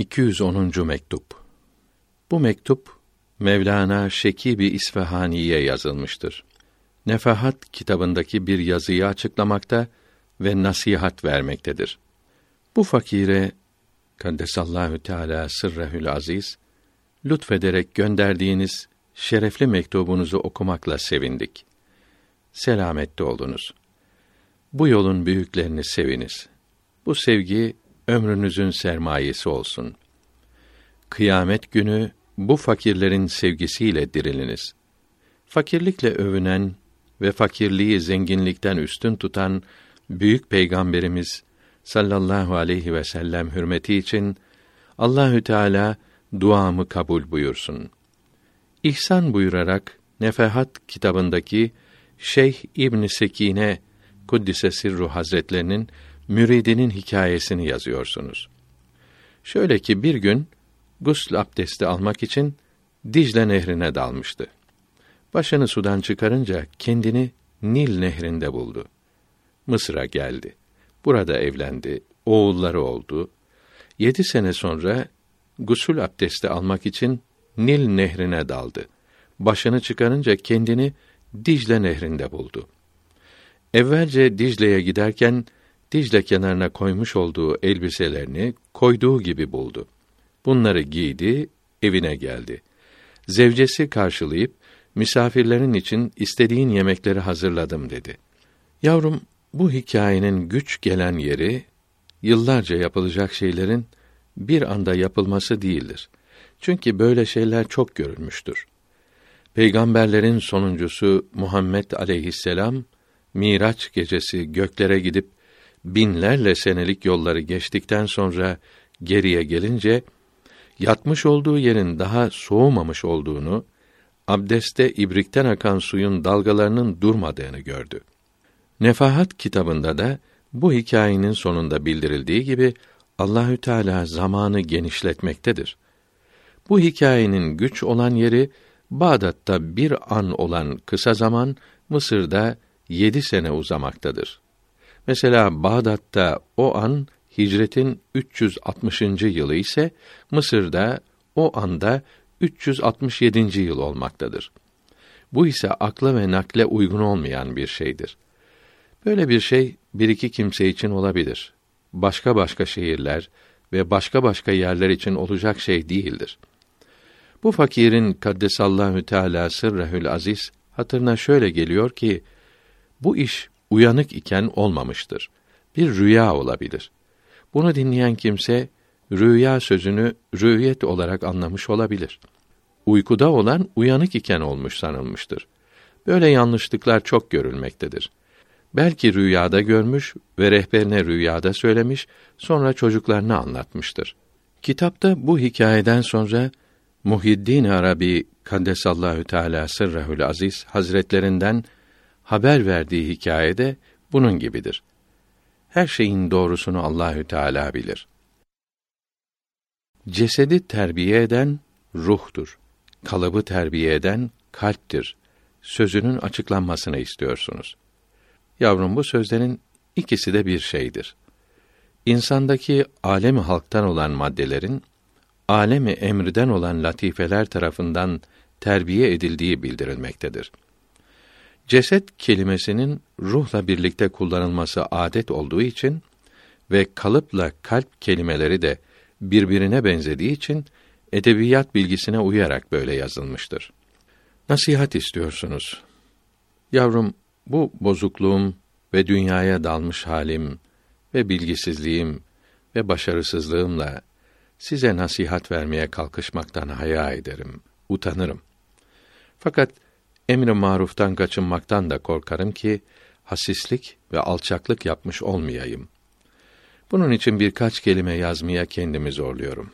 210. mektup. Bu mektup Mevlana Şekibi İsfahani'ye yazılmıştır. Nefahat kitabındaki bir yazıyı açıklamakta ve nasihat vermektedir. Bu fakire Kaddesallahu Teala sırrehül aziz lütfederek gönderdiğiniz şerefli mektubunuzu okumakla sevindik. Selamette olunuz. Bu yolun büyüklerini seviniz. Bu sevgi ömrünüzün sermayesi olsun. Kıyamet günü bu fakirlerin sevgisiyle diriliniz. Fakirlikle övünen ve fakirliği zenginlikten üstün tutan büyük peygamberimiz sallallahu aleyhi ve sellem hürmeti için Allahü Teala duamı kabul buyursun. İhsan buyurarak Nefehat kitabındaki Şeyh İbn Sekine Kuddise Sirru Hazretlerinin müridinin hikayesini yazıyorsunuz. Şöyle ki bir gün gusl abdesti almak için Dicle nehrine dalmıştı. Başını sudan çıkarınca kendini Nil nehrinde buldu. Mısır'a geldi. Burada evlendi. Oğulları oldu. Yedi sene sonra gusül abdesti almak için Nil nehrine daldı. Başını çıkarınca kendini Dicle nehrinde buldu. Evvelce Dicle'ye giderken Dicle kenarına koymuş olduğu elbiselerini koyduğu gibi buldu. Bunları giydi, evine geldi. Zevcesi karşılayıp misafirlerin için istediğin yemekleri hazırladım dedi. Yavrum, bu hikayenin güç gelen yeri yıllarca yapılacak şeylerin bir anda yapılması değildir. Çünkü böyle şeyler çok görülmüştür. Peygamberlerin sonuncusu Muhammed aleyhisselam Miraç gecesi göklere gidip binlerle senelik yolları geçtikten sonra geriye gelince yatmış olduğu yerin daha soğumamış olduğunu, abdeste ibrikten akan suyun dalgalarının durmadığını gördü. Nefahat kitabında da bu hikayenin sonunda bildirildiği gibi Allahü Teala zamanı genişletmektedir. Bu hikayenin güç olan yeri Bağdat'ta bir an olan kısa zaman Mısır'da yedi sene uzamaktadır. Mesela Bağdat'ta o an hicretin 360. yılı ise Mısır'da o anda 367. yıl olmaktadır. Bu ise akla ve nakle uygun olmayan bir şeydir. Böyle bir şey bir iki kimse için olabilir. Başka başka şehirler ve başka başka yerler için olacak şey değildir. Bu fakirin kaddesallahu teala sırrehül aziz hatırına şöyle geliyor ki bu iş uyanık iken olmamıştır. Bir rüya olabilir. Bunu dinleyen kimse rüya sözünü rüyet olarak anlamış olabilir. Uykuda olan uyanık iken olmuş sanılmıştır. Böyle yanlışlıklar çok görülmektedir. Belki rüyada görmüş ve rehberine rüyada söylemiş, sonra çocuklarına anlatmıştır. Kitapta bu hikayeden sonra Muhiddin Arabi Kaddesallahu Teala sırrehül aziz hazretlerinden haber verdiği hikayede bunun gibidir. Her şeyin doğrusunu Allahü Teala bilir. Cesedi terbiye eden ruhtur. Kalıbı terbiye eden kalptir. Sözünün açıklanmasını istiyorsunuz. Yavrum bu sözlerin ikisi de bir şeydir. İnsandaki alemi halktan olan maddelerin alemi emriden olan latifeler tarafından terbiye edildiği bildirilmektedir. Ceset kelimesinin ruhla birlikte kullanılması adet olduğu için ve kalıpla kalp kelimeleri de birbirine benzediği için edebiyat bilgisine uyarak böyle yazılmıştır. Nasihat istiyorsunuz. Yavrum, bu bozukluğum ve dünyaya dalmış halim ve bilgisizliğim ve başarısızlığımla size nasihat vermeye kalkışmaktan haya ederim, utanırım. Fakat emri maruftan kaçınmaktan da korkarım ki hasislik ve alçaklık yapmış olmayayım. Bunun için birkaç kelime yazmaya kendimi zorluyorum.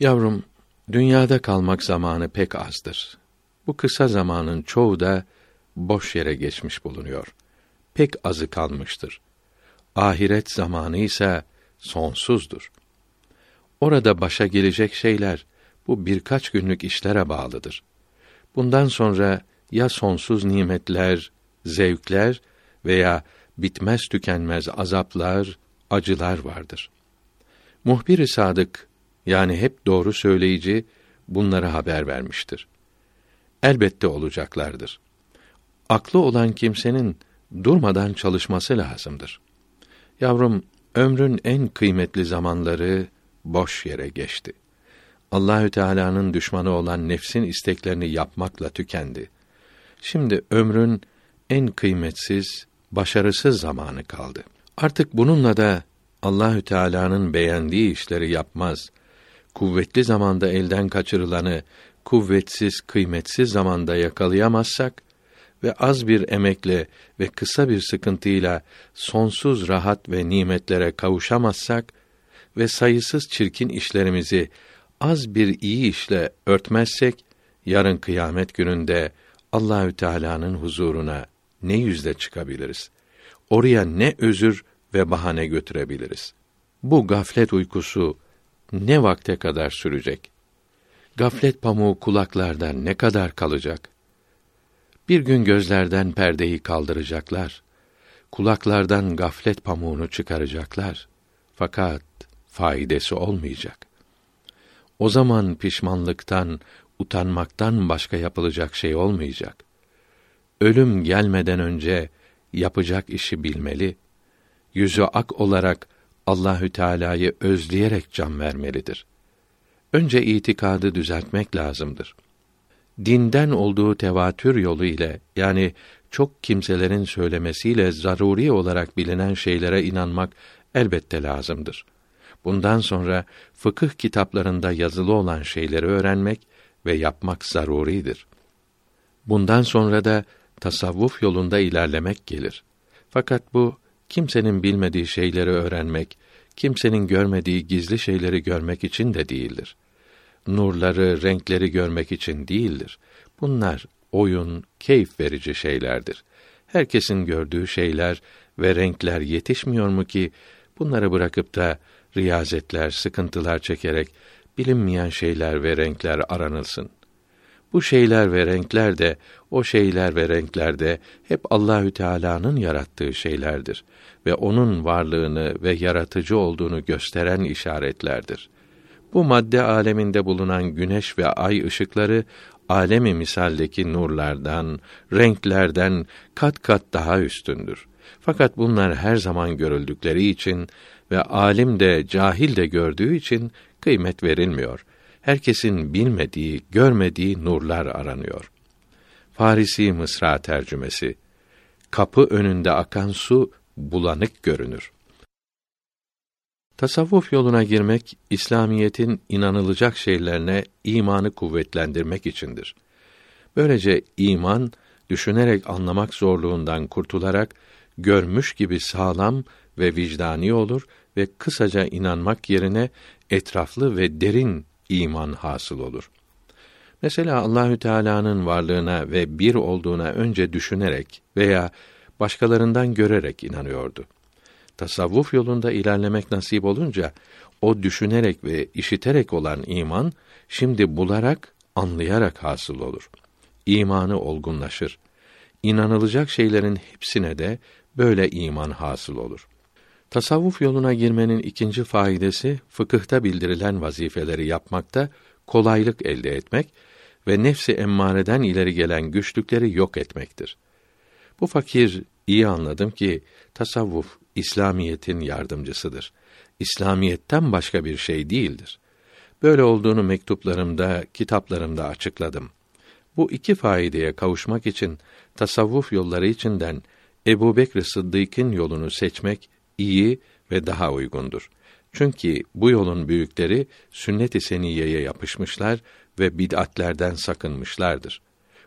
Yavrum, dünyada kalmak zamanı pek azdır. Bu kısa zamanın çoğu da boş yere geçmiş bulunuyor. Pek azı kalmıştır. Ahiret zamanı ise sonsuzdur. Orada başa gelecek şeyler bu birkaç günlük işlere bağlıdır. Bundan sonra ya sonsuz nimetler, zevkler veya bitmez tükenmez azaplar, acılar vardır. Muhbir-i sadık yani hep doğru söyleyici bunları haber vermiştir. Elbette olacaklardır. Aklı olan kimsenin durmadan çalışması lazımdır. Yavrum, ömrün en kıymetli zamanları boş yere geçti. Allahü Teala'nın düşmanı olan nefsin isteklerini yapmakla tükendi. Şimdi ömrün en kıymetsiz, başarısız zamanı kaldı. Artık bununla da Allahü Teala'nın beğendiği işleri yapmaz. Kuvvetli zamanda elden kaçırılanı kuvvetsiz, kıymetsiz zamanda yakalayamazsak ve az bir emekle ve kısa bir sıkıntıyla sonsuz rahat ve nimetlere kavuşamazsak ve sayısız çirkin işlerimizi az bir iyi işle örtmezsek yarın kıyamet gününde Allahü Teala'nın huzuruna ne yüzle çıkabiliriz? Oraya ne özür ve bahane götürebiliriz? Bu gaflet uykusu ne vakte kadar sürecek? Gaflet pamuğu kulaklarda ne kadar kalacak? Bir gün gözlerden perdeyi kaldıracaklar. Kulaklardan gaflet pamuğunu çıkaracaklar. Fakat faydası olmayacak. O zaman pişmanlıktan, utanmaktan başka yapılacak şey olmayacak. Ölüm gelmeden önce yapacak işi bilmeli. Yüzü ak olarak Allahü Teala'yı özleyerek can vermelidir. Önce itikadı düzeltmek lazımdır. Dinden olduğu tevatür yolu ile yani çok kimselerin söylemesiyle zaruri olarak bilinen şeylere inanmak elbette lazımdır. Bundan sonra fıkıh kitaplarında yazılı olan şeyleri öğrenmek ve yapmak zaruridir. Bundan sonra da tasavvuf yolunda ilerlemek gelir. Fakat bu kimsenin bilmediği şeyleri öğrenmek, kimsenin görmediği gizli şeyleri görmek için de değildir. Nurları, renkleri görmek için değildir. Bunlar oyun, keyif verici şeylerdir. Herkesin gördüğü şeyler ve renkler yetişmiyor mu ki bunları bırakıp da riyazetler, sıkıntılar çekerek bilinmeyen şeyler ve renkler aranılsın. Bu şeyler ve renkler de o şeyler ve renkler de hep Allahü Teala'nın yarattığı şeylerdir ve onun varlığını ve yaratıcı olduğunu gösteren işaretlerdir. Bu madde aleminde bulunan güneş ve ay ışıkları alemi misaldeki nurlardan, renklerden kat kat daha üstündür. Fakat bunlar her zaman görüldükleri için ve alim de cahil de gördüğü için kıymet verilmiyor. Herkesin bilmediği, görmediği nurlar aranıyor. Farisi Mısra tercümesi. Kapı önünde akan su bulanık görünür. Tasavvuf yoluna girmek İslamiyetin inanılacak şeylerine imanı kuvvetlendirmek içindir. Böylece iman düşünerek anlamak zorluğundan kurtularak görmüş gibi sağlam ve vicdani olur ve kısaca inanmak yerine etraflı ve derin iman hasıl olur. Mesela Allahü Teala'nın varlığına ve bir olduğuna önce düşünerek veya başkalarından görerek inanıyordu. Tasavvuf yolunda ilerlemek nasip olunca o düşünerek ve işiterek olan iman şimdi bularak, anlayarak hasıl olur. İmanı olgunlaşır. İnanılacak şeylerin hepsine de böyle iman hasıl olur. Tasavvuf yoluna girmenin ikinci faydası fıkıhta bildirilen vazifeleri yapmakta kolaylık elde etmek ve nefsi emmareden ileri gelen güçlükleri yok etmektir. Bu fakir iyi anladım ki tasavvuf İslamiyetin yardımcısıdır. İslamiyetten başka bir şey değildir. Böyle olduğunu mektuplarımda, kitaplarımda açıkladım. Bu iki faideye kavuşmak için tasavvuf yolları içinden Ebu Bekr Sıddık'ın yolunu seçmek iyi ve daha uygundur. Çünkü bu yolun büyükleri sünnet-i seniyeye yapışmışlar ve bid'atlerden sakınmışlardır.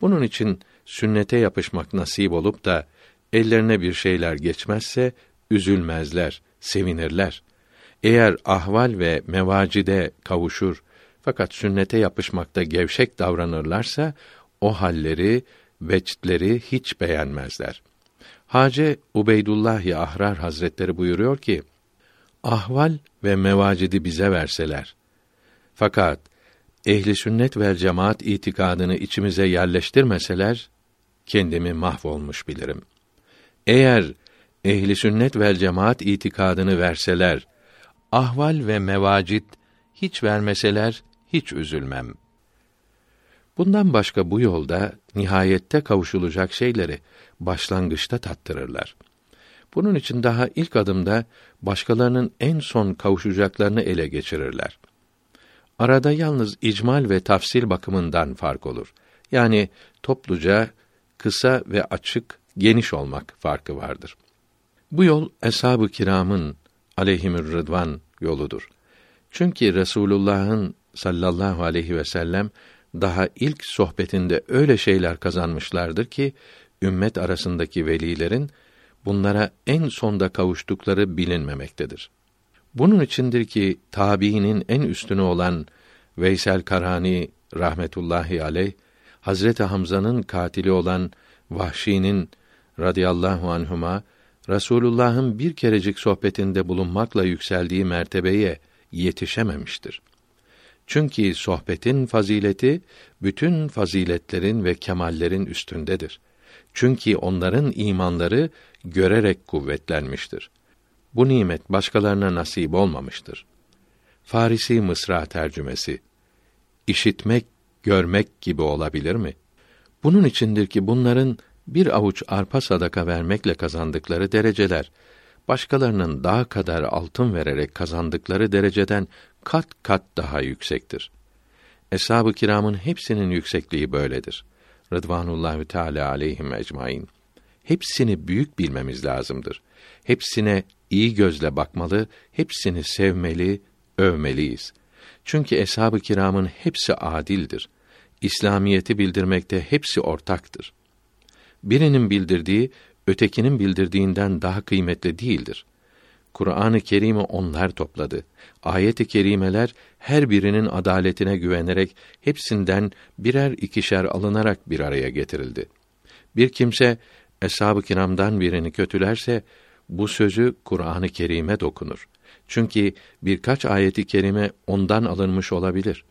Bunun için sünnete yapışmak nasip olup da ellerine bir şeyler geçmezse üzülmezler, sevinirler. Eğer ahval ve mevacide kavuşur fakat sünnete yapışmakta gevşek davranırlarsa o halleri, veçtleri hiç beğenmezler. Hace Ubeydullah Ahrar Hazretleri buyuruyor ki: Ahval ve mevacidi bize verseler. Fakat ehli sünnet ve cemaat itikadını içimize yerleştirmeseler kendimi mahvolmuş bilirim. Eğer ehli sünnet ve cemaat itikadını verseler, ahval ve mevacid hiç vermeseler hiç üzülmem. Bundan başka bu yolda nihayette kavuşulacak şeyleri başlangıçta tattırırlar. Bunun için daha ilk adımda başkalarının en son kavuşacaklarını ele geçirirler. Arada yalnız icmal ve tafsil bakımından fark olur. Yani topluca kısa ve açık, geniş olmak farkı vardır. Bu yol eshab-ı kiramın aleyhimür rıdvan yoludur. Çünkü Resulullah'ın sallallahu aleyhi ve sellem daha ilk sohbetinde öyle şeyler kazanmışlardır ki ümmet arasındaki velilerin bunlara en sonda kavuştukları bilinmemektedir. Bunun içindir ki tabiinin en üstünü olan Veysel Karani rahmetullahi aleyh Hazreti Hamza'nın katili olan Vahşi'nin radıyallahu anhuma Rasulullah'ın bir kerecik sohbetinde bulunmakla yükseldiği mertebeye yetişememiştir. Çünkü sohbetin fazileti bütün faziletlerin ve kemallerin üstündedir. Çünkü onların imanları görerek kuvvetlenmiştir. Bu nimet başkalarına nasip olmamıştır. Farisi Mısra tercümesi İşitmek, görmek gibi olabilir mi? Bunun içindir ki bunların bir avuç arpa sadaka vermekle kazandıkları dereceler başkalarının daha kadar altın vererek kazandıkları dereceden kat kat daha yüksektir. Eshab-ı kiramın hepsinin yüksekliği böyledir. Rıdvanullahü Teala aleyhim ecmaîn. Hepsini büyük bilmemiz lazımdır. Hepsine iyi gözle bakmalı, hepsini sevmeli, övmeliyiz. Çünkü eshab-ı kiramın hepsi adildir. İslamiyeti bildirmekte hepsi ortaktır. Birinin bildirdiği ötekinin bildirdiğinden daha kıymetli değildir. Kur'an-ı Kerim'i onlar topladı. Ayet-i kerimeler her birinin adaletine güvenerek hepsinden birer ikişer alınarak bir araya getirildi. Bir kimse eshab-ı kiramdan birini kötülerse bu sözü Kur'an-ı Kerim'e dokunur. Çünkü birkaç ayeti kerime ondan alınmış olabilir.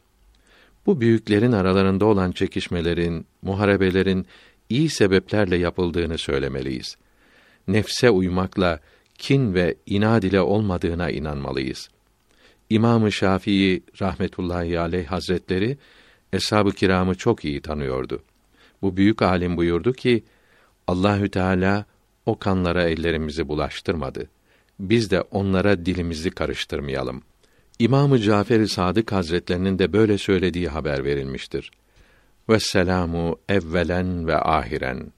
Bu büyüklerin aralarında olan çekişmelerin, muharebelerin iyi sebeplerle yapıldığını söylemeliyiz. Nefse uymakla kin ve inad ile olmadığına inanmalıyız. İmam-ı Şafii rahmetullahi aleyh hazretleri eshab-ı kiramı çok iyi tanıyordu. Bu büyük alim buyurdu ki Allahü Teala o kanlara ellerimizi bulaştırmadı. Biz de onlara dilimizi karıştırmayalım. İmamı Cafer-i Sadık Hazretlerinin de böyle söylediği haber verilmiştir. Ve selamu evvelen ve ahiren.